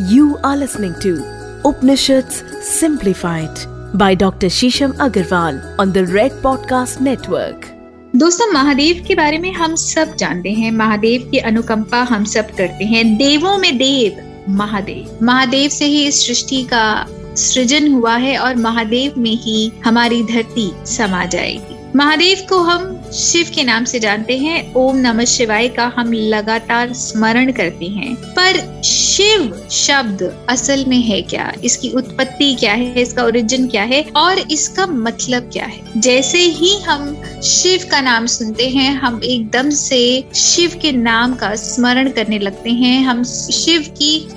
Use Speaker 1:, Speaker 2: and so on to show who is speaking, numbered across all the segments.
Speaker 1: You are listening to Upanishads Simplified by Dr. Shisham Agarwal on the Red Podcast Network.
Speaker 2: दोस्तों, महादेव के बारे में हम सब जानते हैं महादेव की अनुकंपा हम सब करते हैं देवों में देव, महादेव महादेव से ही इस सृष्टि का सृजन हुआ है और महादेव में ही हमारी धरती समा जाएगी महादेव को हम शिव के नाम से जानते हैं, ओम नमः शिवाय का हम लगातार स्मरण करते हैं। पर शिव शब्द असल में है क्या? इसकी उत्पत्ति क्या है? इसका ओरिजिन क्या है? और इसका मतलब क्या है? जैसे ही हम शिव का नाम सुनते हैं, हम एकदम से शिव के नाम का स्मरण करने लगते हैं। हम शिव की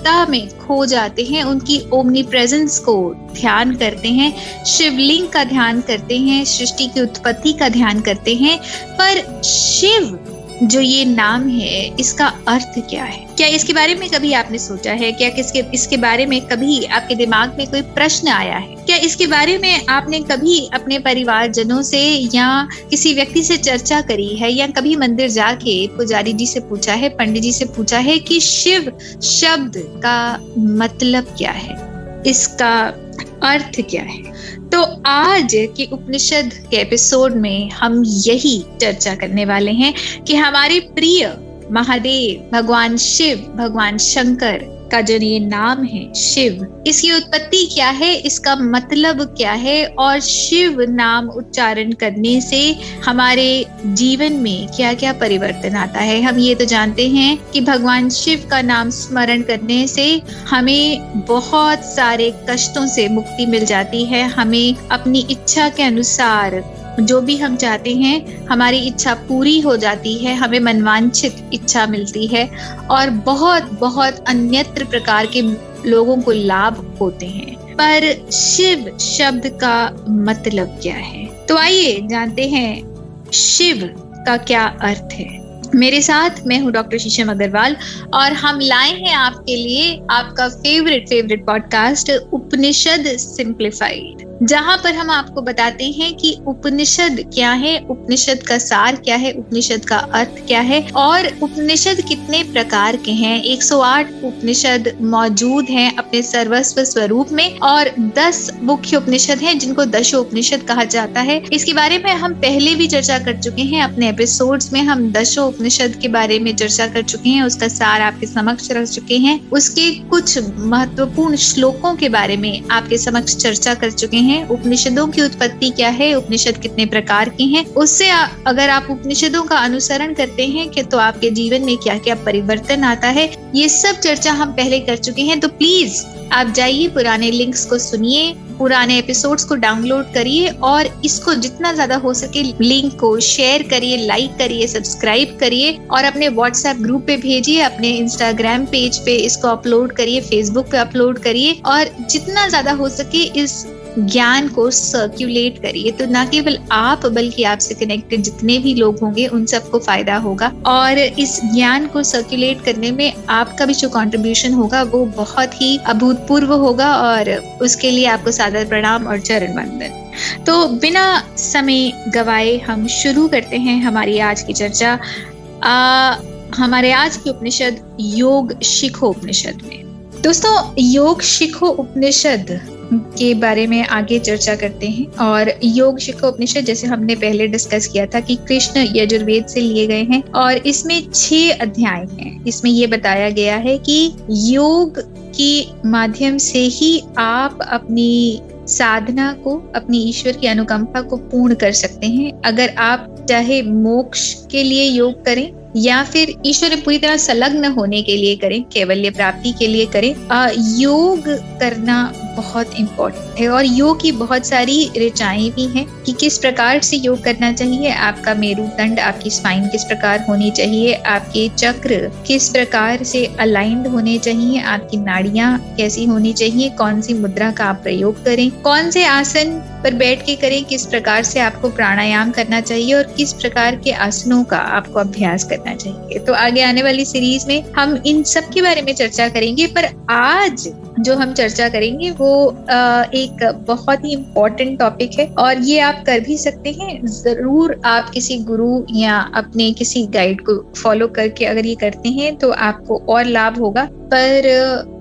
Speaker 2: असीमितता में खो जाते हैं, उनकी ओमनी प्रेजेंस को ध्यान करते हैं, शिवलिंग का ध्यान करते हैं, सृष्टि की उत्पत्ति का ध्यान करते हैं, पर शिव जो ये नाम है, इसका अर्थ क्या है? क्या इसके बारे में कभी आपने सोचा है? क्या किसके, इसके बारे में कभी आपके दिमाग में कोई प्रश्न आया है? क्या इसके बारे में आपने कभी अपने परिवार जनों से या किसी व्यक्ति से चर्चा करी है? या कभी मंदिर जाके पुजारी जी से पूछा है, पंडित जी से पूछा है कि शिव शब्द का मतलब क्या है? इसका अर्थ क्या है? तो आज के उपनिषद के एपिसोड में हम यही चर्चा करने वाले हैं कि हमारे प्रिय महादेव, भगवान शिव, भगवान शंकर का जो ये नाम है, शिव, इसकी उत्पत्ति क्या है? इसका मतलब क्या है? और शिव नाम उच्चारण करने से हमारे जीवन में क्या क्या परिवर्तन आता है? हम ये तो जानते हैं कि भगवान शिव का नाम स्मरण करने से हमें बहुत सारे कष्टों से मुक्ति मिल जाती है। हमें अपनी इच्छा के अनुसार जो भी हम चाहते हैं, हमारी इच्छा पूरी हो जाती है, हमें मनवांछित इच्छा मिलती है और बहुत बहुत अन्यत्र प्रकार के लोगों को लाभ होते हैं। पर शिव शब्द का मतलब क्या है? तो आइए जानते हैं, शिव का क्या अर्थ है? मेरे साथ मैं हूँ डॉक्टर शीशम अग्रवाल और हम लाए हैं आपके लिए आपका favourite favourite podcast Upanishad Simplified जहाँ पर हम आपको बताते हैं कि उपनिषद क्या है, उपनिषद का सार क्या है, उपनिषद का अर्थ क्या है, और उपनिषद कितने प्रकार के हैं। 108 उपनिषद मौजूद हैं अपने सर्वस्व स्वरूप में, और 10 मुख्य उपनिषद हैं जिनको दशो उपनिषद कहा जाता है। इसके बारे में हम पहले भी चर्चा कर चुके हैं, अपने एपिसोड्स में हम दशो उपनिषद के बारे में चर्चा कर चुके हैं, उसका सार आपके समक्ष रख चुके हैं। उसके कुछ महत्वपूर्ण श्लोकों के बारे में आपके समक्ष चर्चा कर चुके हैं। हैं, उपनिषदों की उत्पत्ति क्या है, उपनिषद कितने प्रकार के हैं, उससे अगर आप उपनिषदों का अनुसरण करते हैं कि तो आपके जीवन में क्या क्या परिवर्तन आता है, ये सब चर्चा हम पहले कर चुके हैं तो प्लीज़ आप जाइए, पुराने लिंक्स को सुनिए, पुराने एपिसोड्स को डाउनलोड करिए और इसको जितना ज़्यादा हो सके लिंक को शेयर करिए लाइक करिए सब्सक्राइब करिए और अपने व्हाट्सएप ग्रुप पे भेजिए, अपने इंस्टाग्राम पेज पे इसको अपलोड करिए फेसबुक पे अपलोड करिए और जितना ज़्यादा हो सके इस ज्ञान को सर्क्यूलेट करिए। तो ना केवल आप बल्कि आपसे कनेक्टेड जितने भी लोग होंगे उन सबको फ़ायदा होगा। और इस ज्ञान को सर्क्यूलेट करने में आपका भी जो कंट्रीब्यूशन होगा वो बहुत ही अभूतपूर्व होगा और उसके लिए आपको सादर प्रणाम और चरण वंदन। तो बिना समय गवाए हम शुरू करते हैं हमारी आज की चर्चा। आ, हमारे आज की उपनिषद योग शिखो उपनिषद में। दोस्तों योग शिखो उपनिषद के बारे में आगे चर्चा करते हैं और योग शिखा उपनिषद जैसे हमने पहले डिस्कस किया था कि कृष्ण यजुर्वेद से लिए गए हैं और इसमें छह अध्याय हैं। इसमें ये बताया गया है कि योग की माध्यम से ही आप अपनी साधना को अपनी ईश्वर की अनुकंपा को पूर्ण कर सकते हैं। अगर आप चाहे मोक्ष के लिए योग करें या फिर ईश्वर पूरी तरह संलग्न होने के लिए करें केवल्य प्राप्ति के लिए करें आ, योग करना बहुत इम्पोर्टेंट है और योग की बहुत सारी ऋचाएँ भी हैं कि किस प्रकार से योग करना चाहिए, आपका मेरुदंड आपकी स्पाइन किस प्रकार होनी चाहिए, आपके चक्र किस प्रकार से अलाइंड होने चाहिए, आपकी नाड़ियाँ कैसी होनी चाहिए, कौन सी मुद्रा का आप प्रयोग करें, कौन से आसन पर बैठ के करें, किस प्रकार से आपको प्राणायाम करना चाहिए और किस प्रकार के आसनों का आपको अभ्यास करना चाहिए। तो आगे आने वाली सीरीज़ में हम इन सब के बारे में चर्चा करेंगे, पर आज जो हम चर्चा करेंगे वो एक बहुत ही इम्पोर्टेंट टॉपिक है और ये आप कर भी सकते हैं। ज़रूर आप किसी गुरु या अपने किसी गाइड को फॉलो करके अगर ये करते हैं तो आपको और लाभ होगा। पर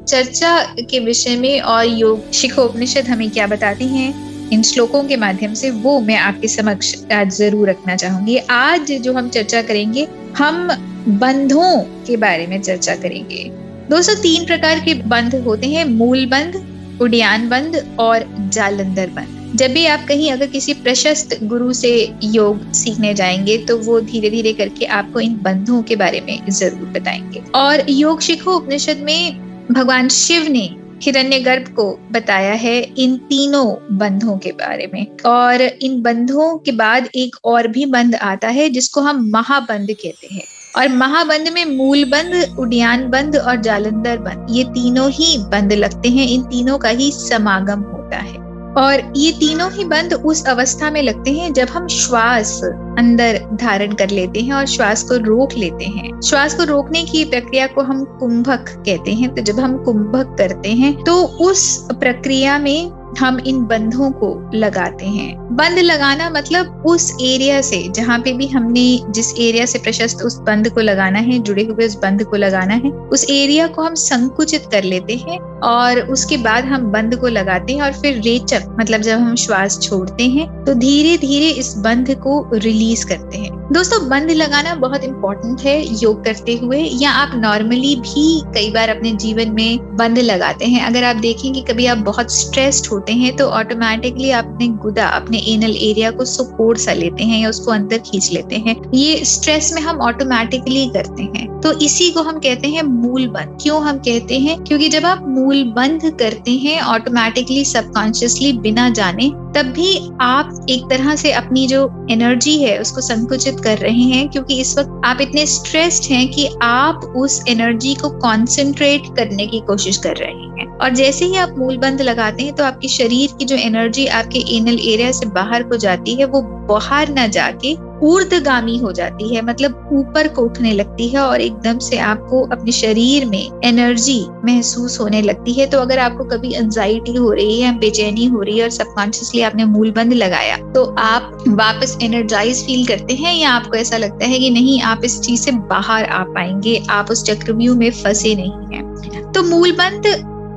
Speaker 2: चर्चा के विषय में और योग, शिखोपनिषद हमें क्या बताते हैं, इन श्लोकों के माध्यम से, वो मैं आपके समक्ष आज ज़रूर रखना चाहूँगी। आज जो हम चर्चा करेंगे, हम बंधों के बारे में चर्चा करेंगे। दोस्तों, तीन प्रकार के बंध होते हैं, मूल बंध उड़ियान बंध और जालंधर बंध। जब भी आप कहीं अगर किसी प्रशस्त गुरु से योग सीखने जाएँगे तो वो धीरे धीरे करके आपको इन बंधुओं के बारे में ज़रूर बताएँगे। और योग शिखो उपनिषद में भगवान शिव ने हिरण्य गर्भ को बताया है इन तीनों बंधों के बारे में। और इन बंधों के बाद एक और भी बंध आता है, जिसको हम महाबंध कहते हैं। और महाबंध में मूल बंध उडियान बंध और जालंधर बंध ये तीनों ही बंध लगते हैं। इन तीनों का ही समागम होता है। और ये तीनों ही बंद उस अवस्था में लगते हैं जब हम श्वास अंदर धारण कर लेते हैं और श्वास को रोक लेते हैं। श्वास को रोकने की प्रक्रिया को हम कुंभक कहते हैं। तो जब हम कुंभक करते हैं तो उस प्रक्रिया में हम इन बंधों को लगाते हैं। बंद लगाना मतलब उस एरिया से, जहाँ पे भी हमने जिस एरिया से प्रशस्त उस बंद को लगाना है, जुड़े हुए उस बंद को लगाना है, उस एरिया को हम संकुचित कर लेते हैं और उसके बाद हम बंद को लगाते हैं और फिर रेचक मतलब जब हम श्वास छोड़ते हैं तो धीरे धीरे इस बंध को रिलीज़ करते हैं। दोस्तों बंद लगाना बहुत इंपॉर्टेंट है, योग करते हुए, या आप नॉर्मली भी कई बार अपने जीवन में बंद लगाते हैं। अगर आप देखेंगे कभी आप बहुत स्ट्रेस्ड होते हैं तो ऑटोमेटिकली अपने गुदा, अपने एनल एरिया को सपोर्ट सा लेते हैं या उसको अंदर खींच लेते हैं। ये स्ट्रेस में हम ऑटोमेटिकली करते हैं। तो इसी को हम कहते हैं मूल बंद क्यों हम कहते हैं? क्योंकि जब आप मूल बंद करते हैं ऑटोमेटिकली सबकॉन्शियसली बिना जाने, तब भी आप एक तरह से अपनी जो एनर्जी है, उसको संकुचित कर रहे हैं, क्योंकि इस वक्त आप इतने स्ट्रेस्ड हैं कि आप उस एनर्जी को कॉन्सेंट्रेट करने की कोशिश कर रहे हैं। और जैसे ही आप मूल बंद लगाते हैं तो आपके शरीर की जो एनर्जी आपके एनल एरिया से बाहर को जाती है, वो बाहर ना जाके ऊर्धगामी हो जाती है मतलब ऊपर को उठने लगती है और एकदम से आपको अपने शरीर में एनर्जी महसूस होने लगती है। तो अगर आपको कभी एंजाइटी हो रही है, बेचैनी हो रही है और सबकॉन्शियसली आपने मूल बंद लगाया तो आप वापस एनर्जाइज फील करते हैं या आपको ऐसा लगता है कि नहीं, आप इस चीज़ से बाहर आ पाएँगे, आप उस चक्रव्यूह में फंसे नहीं है। तो मूल बंद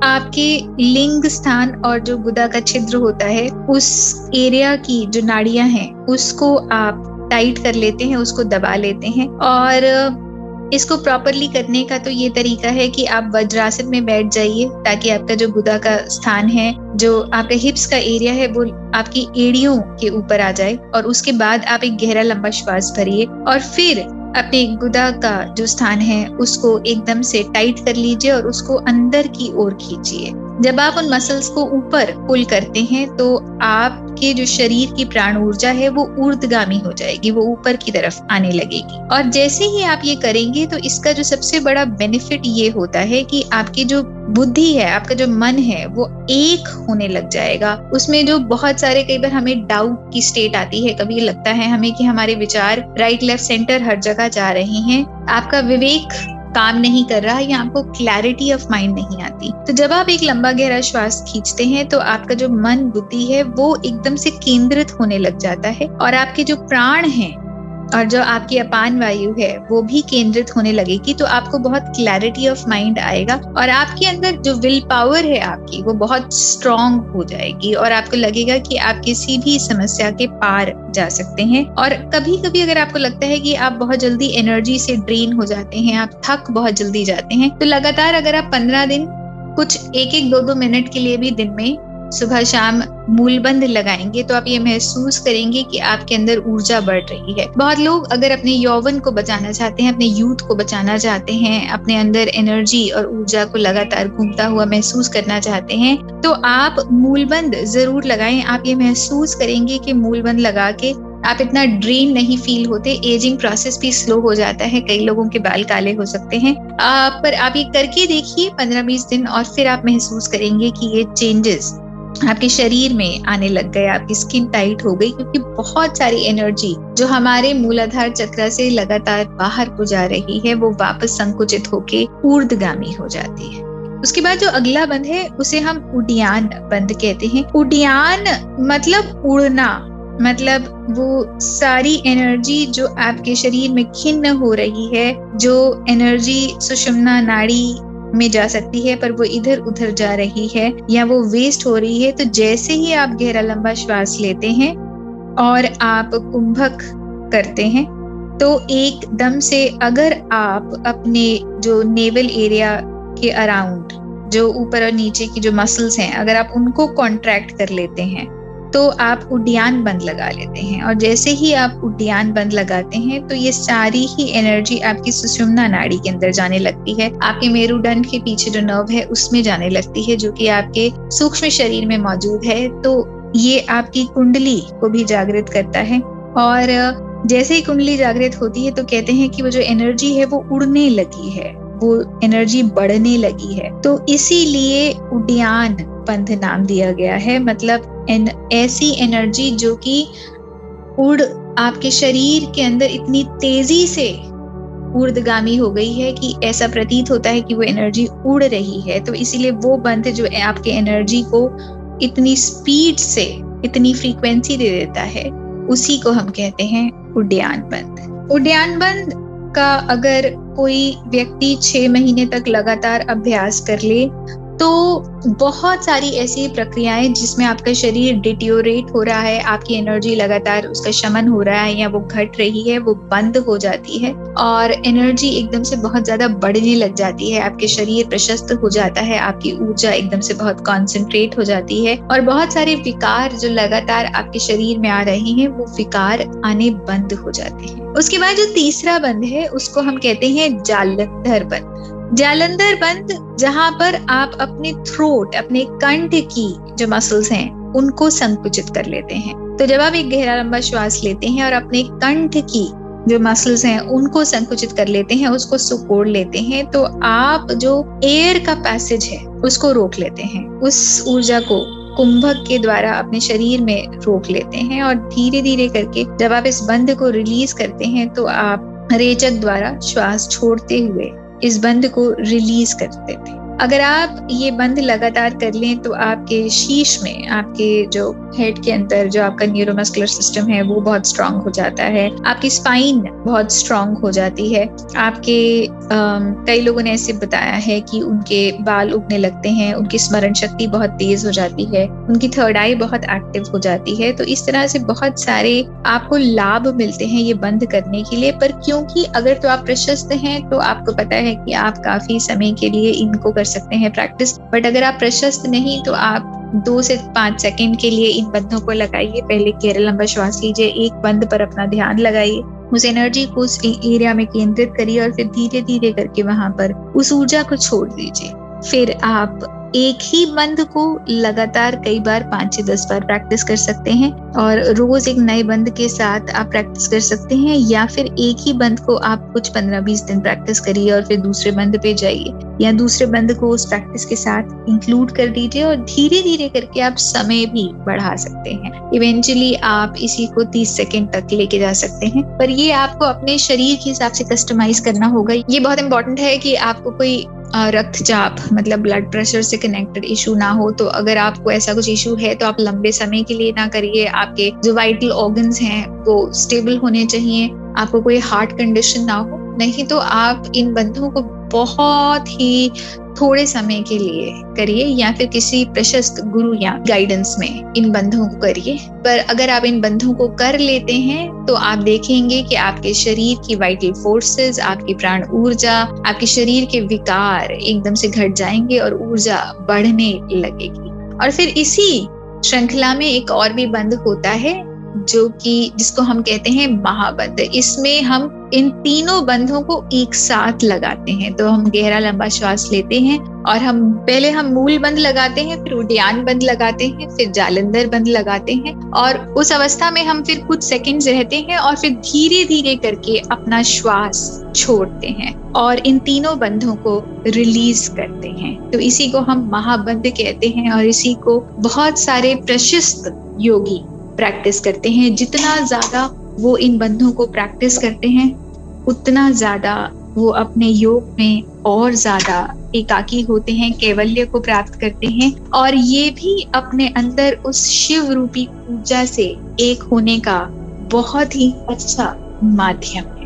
Speaker 2: आपके लिंग स्थान और जो गुदा का छिद्र होता है, उस एरिया की जो नाड़ियाँ हैं, उसको आप टाइट कर लेते हैं, उसको दबा लेते हैं और इसको प्रॉपरली करने का तो ये तरीका है कि आप वज्रासन में बैठ जाइए ताकि आपका जो गुदा का स्थान है, जो आपका हिप्स का एरिया है, वो आपकी एड़ियों के ऊपर आ जाए और उसके बाद आप एक गहरा लंबा श्वास भरिए और फिर अपने गुदा का जो स्थान है, उसको एकदम से टाइट कर लीजिए और उसको अंदर की ओर खींचिए। जब आप उन मसल्स को ऊपर पुल करते हैं तो आपके जो शरीर की प्राण ऊर्जा है, वो ऊर्दगामी हो जाएगी, वो ऊपर की तरफ़ आने लगेगी। और जैसे ही आप ये करेंगे तो इसका जो सबसे बड़ा बेनिफिट ये होता है कि आपकी जो बुद्धि है, आपका जो मन है, वो एक होने लग जाएगा। उसमें जो बहुत सारे कई बार हमें डाउट की स्टेट आती है, कभी लगता है हमें कि हमारे विचार राइट लेफ़्ट सेंटर हर जगह जा रहे हैं। आपका विवेक काम नहीं कर रहा या आपको क्लैरिटी ऑफ़ माइंड नहीं आती। तो जब आप एक लंबा गहरा श्वास खींचते हैं तो आपका जो मन बुद्धि है, वो एकदम से केंद्रित होने लग जाता है और आपके जो प्राण हैं और जो आपकी अपान वायु है, वो भी केंद्रित होने लगेगी तो आपको बहुत क्लैरिटी ऑफ़ माइंड आएगा और आपके अंदर जो विल पावर है आपकी, वो बहुत स्ट्रांग हो जाएगी और आपको लगेगा कि आप किसी भी समस्या के पार जा सकते हैं। और कभी कभी अगर आपको लगता है कि आप बहुत जल्दी एनर्जी से ड्रेन हो जाते हैं, आप थक बहुत जल्दी जाते हैं तो लगातार अगर आप पंद्रह दिन कुछ एक एक दो दो मिनट के लिए भी दिन में सुबह शाम मूलबंद लगाएँगे तो आप ये महसूस करेंगे कि आपके अंदर ऊर्जा बढ़ रही है। बहुत लोग अगर अपने यौवन को बचाना चाहते हैं अपने यूथ को बचाना चाहते हैं अपने अंदर एनर्जी और ऊर्जा को लगातार घूमता हुआ महसूस करना चाहते हैं तो आप मूलबंद ज़रूर लगाएँ। आप ये महसूस करेंगे कि मूलबंद लगा के आप इतना ड्रीम नहीं फील होते एजिंग प्रोसेस भी स्लो हो जाता है कई लोगों के बाल काले हो सकते हैं। आ, पर आप ये करके देखिए पंद्रह बीस दिन और फिर आप महसूस करेंगे कि ये चेंजेस आपके शरीर में आने लग गए, आपकी स्किन टाइट हो गई, क्योंकि बहुत सारी एनर्जी जो हमारे मूलाधार चक्र से लगातार बाहर को जा रही है, वो वापस संकुचित होके ऊर्दगामी हो जाती है। उसके बाद जो अगला बंद है, उसे हम उडियान बंद कहते हैं। उडियान मतलब उड़ना मतलब वो सारी एनर्जी जो आपके शरीर में खिन्न हो रही है, जो एनर्जी सुषमना नाड़ी में जा सकती है, पर वो इधर उधर जा रही है या वो वेस्ट हो रही है तो जैसे ही आप गहरा लंबा श्वास लेते हैं और आप कुंभक करते हैं तो एकदम से अगर आप अपने जो नेवल एरिया के अराउंड जो ऊपर और नीचे की जो मसल्स हैं, अगर आप उनको कॉन्ट्रैक्ट कर लेते हैं तो आप उड्डयन बंद लगा लेते हैं। और जैसे ही आप उड्डयन बंद लगाते हैं तो ये सारी ही एनर्जी आपकी सुषुम्ना नाड़ी के अंदर जाने लगती है। आपके मेरुदंड के पीछे जो नर्व है, उसमें जाने लगती है, जो कि आपके सूक्ष्म शरीर में मौजूद है। तो ये आपकी कुंडली को भी जागृत करता है। और जैसे ही कुंडली जागृत होती है तो कहते हैं कि वो जो एनर्जी है, वो उड़ने लगी है। वो एनर्जी बढ़ने लगी है। तो इसीलिए उड्डयन पंथ नाम दिया गया है। मतलब ऐसी एनर्जी जो कि उड़ आपके शरीर के अंदर इतनी तेज़ी से ऊर्दगामी हो गई है कि ऐसा प्रतीत होता है कि वो एनर्जी उड़ रही है। तो इसीलिए वो बंध जो आपके एनर्जी को इतनी स्पीड से, इतनी फ्रीक्वेंसी दे देता है, उसी को हम कहते हैं उड्डयन बंद उड्डयन बंद का अगर कोई व्यक्ति छह महीने तक लगातार अभ्यास कर ले तो बहुत सारी ऐसी प्रक्रियाएँ जिसमें आपका शरीर डिट्योरेट हो रहा है, आपकी एनर्जी लगातार उसका शमन हो रहा है या वो घट रही है, वो बंद हो जाती है और एनर्जी एकदम से बहुत ज़्यादा बढ़ने लग जाती है, आपके शरीर प्रशस्त हो जाता है, आपकी ऊर्जा एकदम से बहुत कॉन्सेंट्रेट हो जाती है और बहुत सारे विकार जो लगातार आपके शरीर में आ रहे हैं, वो विकार आने बंद हो जाते हैं। उसके बाद जो तीसरा बंद है, उसको हम कहते हैं जालंधर बंद। जालंधर बंद, जहाँ पर आप अपने थ्रोट अपने कंठ की जो मसल्स हैं, उनको संकुचित कर लेते हैं। तो जब आप एक गहरा लंबा श्वास लेते हैं और अपने कंठ की जो मसल्स हैं, उनको संकुचित कर लेते हैं, उसको सुकोड़ लेते हैं तो आप जो एयर का पैसेज है, उसको रोक लेते हैं। उस ऊर्जा को कुंभक के द्वारा अपने शरीर में रोक लेते हैं और धीरे धीरे करके जब आप इस बंद को रिलीज़ करते हैं तो आप रेचक द्वारा श्वास छोड़ते हुए इस बंद को रिलीज़ करते थे। अगर आप ये बंद लगातार कर लें तो आपके शीश में, आपके जो हेड के अंदर जो आपका न्यूरोमस्कुलर सिस्टम है, वो बहुत स्ट्रांग हो जाता है। आपकी स्पाइन बहुत स्ट्रांग हो जाती है। आपके कई लोगों ने ऐसे बताया है कि उनके बाल उगने लगते हैं, उनकी स्मरण शक्ति बहुत तेज हो जाती है, उनकी थर्ड आई बहुत एक्टिव हो जाती है। तो इस तरह से बहुत सारे आपको लाभ मिलते हैं ये बंद करने के लिए। पर क्योंकि अगर तो आप प्रशस्त हैं तो आपको पता है कि आप काफ़ी समय के लिए इनको कर सकते हैं प्रैक्टिस बट अगर आप प्रशस्त नहीं तो आप दो से पाँच सेकंड के लिए इन बंधों को लगाइए। पहले केरल लंबा श्वास लीजिए, एक बंद पर अपना ध्यान लगाइए। उस एनर्जी को उस एरिया में केंद्रित करिए और फिर धीरे धीरे करके वहाँ पर उस ऊर्जा को छोड़ दीजिए। फिर आप एक ही बंद को लगातार कई बार पाँच से दस बार प्रैक्टिस कर सकते हैं और रोज एक नए बंद के साथ आप प्रैक्टिस कर सकते हैं या फिर एक ही बंद को आप कुछ पंद्रह बीस दिन प्रैक्टिस करिए और फिर दूसरे बंद पे जाइए या दूसरे बंद को उस प्रैक्टिस के साथ इंक्लूड कर दीजिए और धीरे धीरे करके आप समय भी बढ़ा सकते हैं। इवेंचुअली आप इसी को तीस सेकेंड तक लेके जा सकते हैं। पर ये आपको अपने शरीर के हिसाब से कस्टमाइज करना होगा। ये बहुत इंपॉर्टेंट है कि आपको कोई रक्तचाप मतलब ब्लड प्रेशर से कनेक्टेड इशू ना हो तो अगर आपको ऐसा कुछ इशू है तो आप लंबे समय के लिए ना करिए। आपके जो वाइटल ऑर्गन्स हैं, वो स्टेबल होने चाहिए। आपको कोई हार्ट कंडीशन ना हो, नहीं तो आप इन बंधों को बहुत ही थोड़े समय के लिए करिए या फिर किसी प्रशस्त गुरु या गाइडेंस में इन बंधों को करिए। पर अगर आप इन बंधों को कर लेते हैं तो आप देखेंगे कि आपके शरीर की वाइटल फोर्सेस आपकी प्राण ऊर्जा, आपके शरीर के विकार एकदम से घट जाएँगे और ऊर्जा बढ़ने लगेगी। और फिर इसी श्रृंखला में एक और भी बंध होता है जो कि, जिसको हम कहते हैं महाबंध, इसमें हम इन तीनों बंधों को एक साथ लगाते हैं। तो हम गहरा लंबा श्वास लेते हैं और हम, पहले हम मूल बंद लगाते हैं, फिर उड्डयन बंद लगाते हैं, फिर जालंधर बंद लगाते हैं और उस अवस्था में हम फिर कुछ सेकंड्स रहते हैं और फिर धीरे धीरे करके अपना श्वास छोड़ते हैं और इन तीनों बंधों को रिलीज़ करते हैं। तो इसी को हम महाबंध कहते हैं और इसी को बहुत सारे प्रशस्त योगी प्रैक्टिस करते हैं। जितना ज़्यादा वो इन बंधों को प्रैक्टिस करते हैं, उतना ज़्यादा वो अपने योग में और ज़्यादा एकाकी होते हैं, कैवल्य को प्राप्त करते हैं। और ये भी अपने अंदर उस शिव रूपी ऊर्जा से एक होने का बहुत ही अच्छा माध्यम है।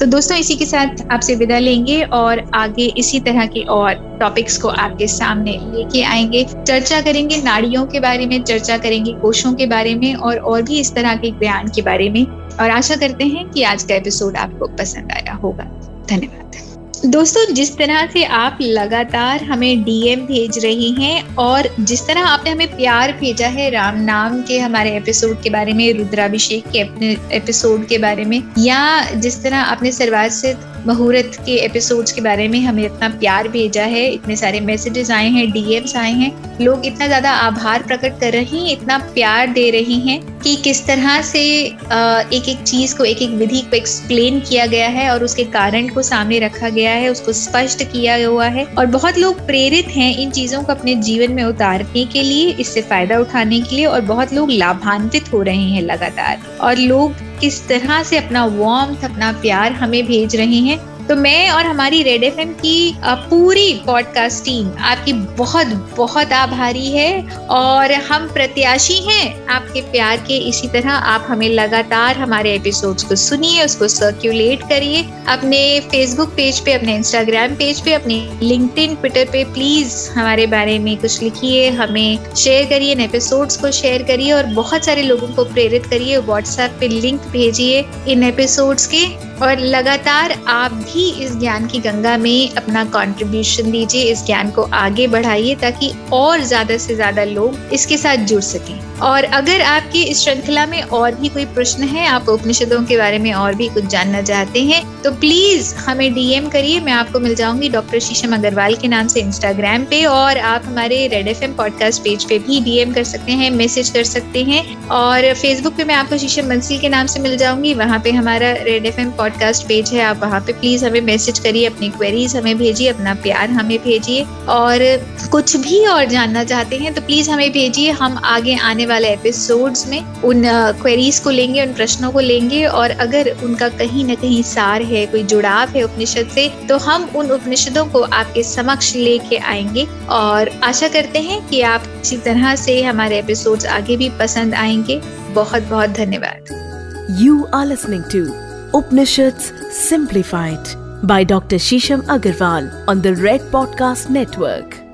Speaker 2: तो दोस्तों, इसी के साथ आपसे विदा लेंगे और आगे इसी तरह के और टॉपिक्स को आपके सामने लेके आएँगे। चर्चा करेंगे नाड़ियों के बारे में, चर्चा करेंगे कोशों के बारे में और और भी इस तरह के ज्ञान के बारे में। और आशा करते हैं कि आज का एपिसोड आपको पसंद आया होगा। धन्यवाद। दोस्तों, जिस तरह से आप लगातार हमें डीएम भेज रहे हैं और जिस तरह आपने हमें प्यार भेजा है राम नाम के हमारे एपिसोड के बारे में, रुद्राभिषेक के अपने एपिसोड के बारे में, या जिस तरह आपने सर्वासित मुहूर्त के एपिसोड्स के बारे में हमें इतना प्यार भेजा है, इतने सारे मैसेजेस आए हैं डीएम्स आए हैं। लोग इतना ज़्यादा आभार प्रकट कर रहे हैं, इतना प्यार दे रहे हैं कि किस तरह से एक एक चीज़ को एक एक विधि को एक्सप्लेन किया गया है और उसके कारण को सामने रखा गया है, उसको स्पष्ट किया हुआ है। और बहुत लोग प्रेरित हैं इन चीज़ों को अपने जीवन में उतारने के लिए, इससे फ़ायदा उठाने के लिए और बहुत लोग लाभान्वित हो रहे हैं लगातार। और लोग किस तरह से अपना वार्म अपना प्यार हमें भेज रहे हैं। तो मैं और हमारी रेड एफएम की पूरी पॉडकास्ट टीम आपकी बहुत बहुत आभारी है और हम प्रत्याशी हैं आपके प्यार के। इसी तरह आप हमें लगातार हमारे एपिसोड्स को सुनिए, उसको सर्क्यूलेट करिए। अपने फेसबुक पेज पे, अपने इंस्टाग्राम पेज पे, अपने लिंक्डइन ट्विटर पे प्लीज़ हमारे बारे में कुछ लिखिए, हमें शेयर करिए, इन एपिसोड्स को शेयर करिए और बहुत सारे लोगों को प्रेरित करिए। व्हाट्सएप पे लिंक भेजिए इन एपिसोड्स के और लगातार आप भी इस ज्ञान की गंगा में अपना कंट्रीब्यूशन दीजिए, इस ज्ञान को आगे बढ़ाइए ताकि और ज़्यादा से ज़्यादा लोग इसके साथ जुड़ सकें। और अगर आपकी इस श्रृंखला में और भी कोई प्रश्न है, आप उपनिषदों के बारे में और भी कुछ जानना चाहते हैं तो प्लीज़ हमें डीएम करिए। मैं आपको मिल जाऊँगी डॉक्टर शीशम अग्रवाल के नाम से इंस्टाग्राम पे और आप हमारे red F M podcast page पे भी डीएम कर सकते हैं मैसेज कर सकते हैं। और फेसबुक पे मैं आपको शीशम बंसी के नाम से मिल जाऊँगी। वहाँ पे हमारा रेड एफ़ पॉडकास्ट पेज है। आप वहाँ पे प्लीज़ हमें मैसेज करिए, अपनी क्वेरीज हमें भेजिए, अपना प्यार हमें भेजिए। और कुछ भी और जानना चाहते हैं तो प्लीज़ हमें भेजिए। हम आगे आने वाले एपिसोड्स में उन क्वेरीज को लेंगे, उन प्रश्नों को लेंगे और अगर उनका कहीं ना कहीं सार है, कोई जुड़ाव है उपनिषद से तो हम उन उपनिषदों को आपके समक्ष लेके आएँगे और आशा करते हैं कि आप इसी तरह से हमारे एपिसोड्स आगे भी पसंद आएँगे बहुत बहुत धन्यवाद
Speaker 1: you are listening to Upanishad Simplified by Dr. Shisham Agarwal on the Red Podcast Network.